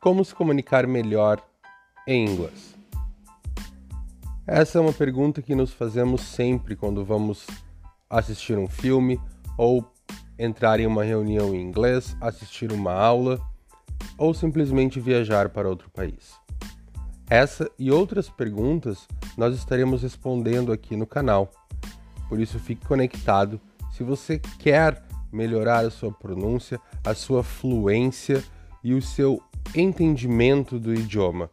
Como se comunicar melhor em inglês? Essa é uma pergunta que nos fazemos sempre quando vamos assistir um filme ou entrar em uma reunião em inglês, assistir uma aula ou simplesmente viajar para outro país. Essa e outras perguntas nós estaremos respondendo aqui no canal. Por isso fique conectado se você quer melhorar a sua pronúncia, a sua fluência e o seu entendimento do idioma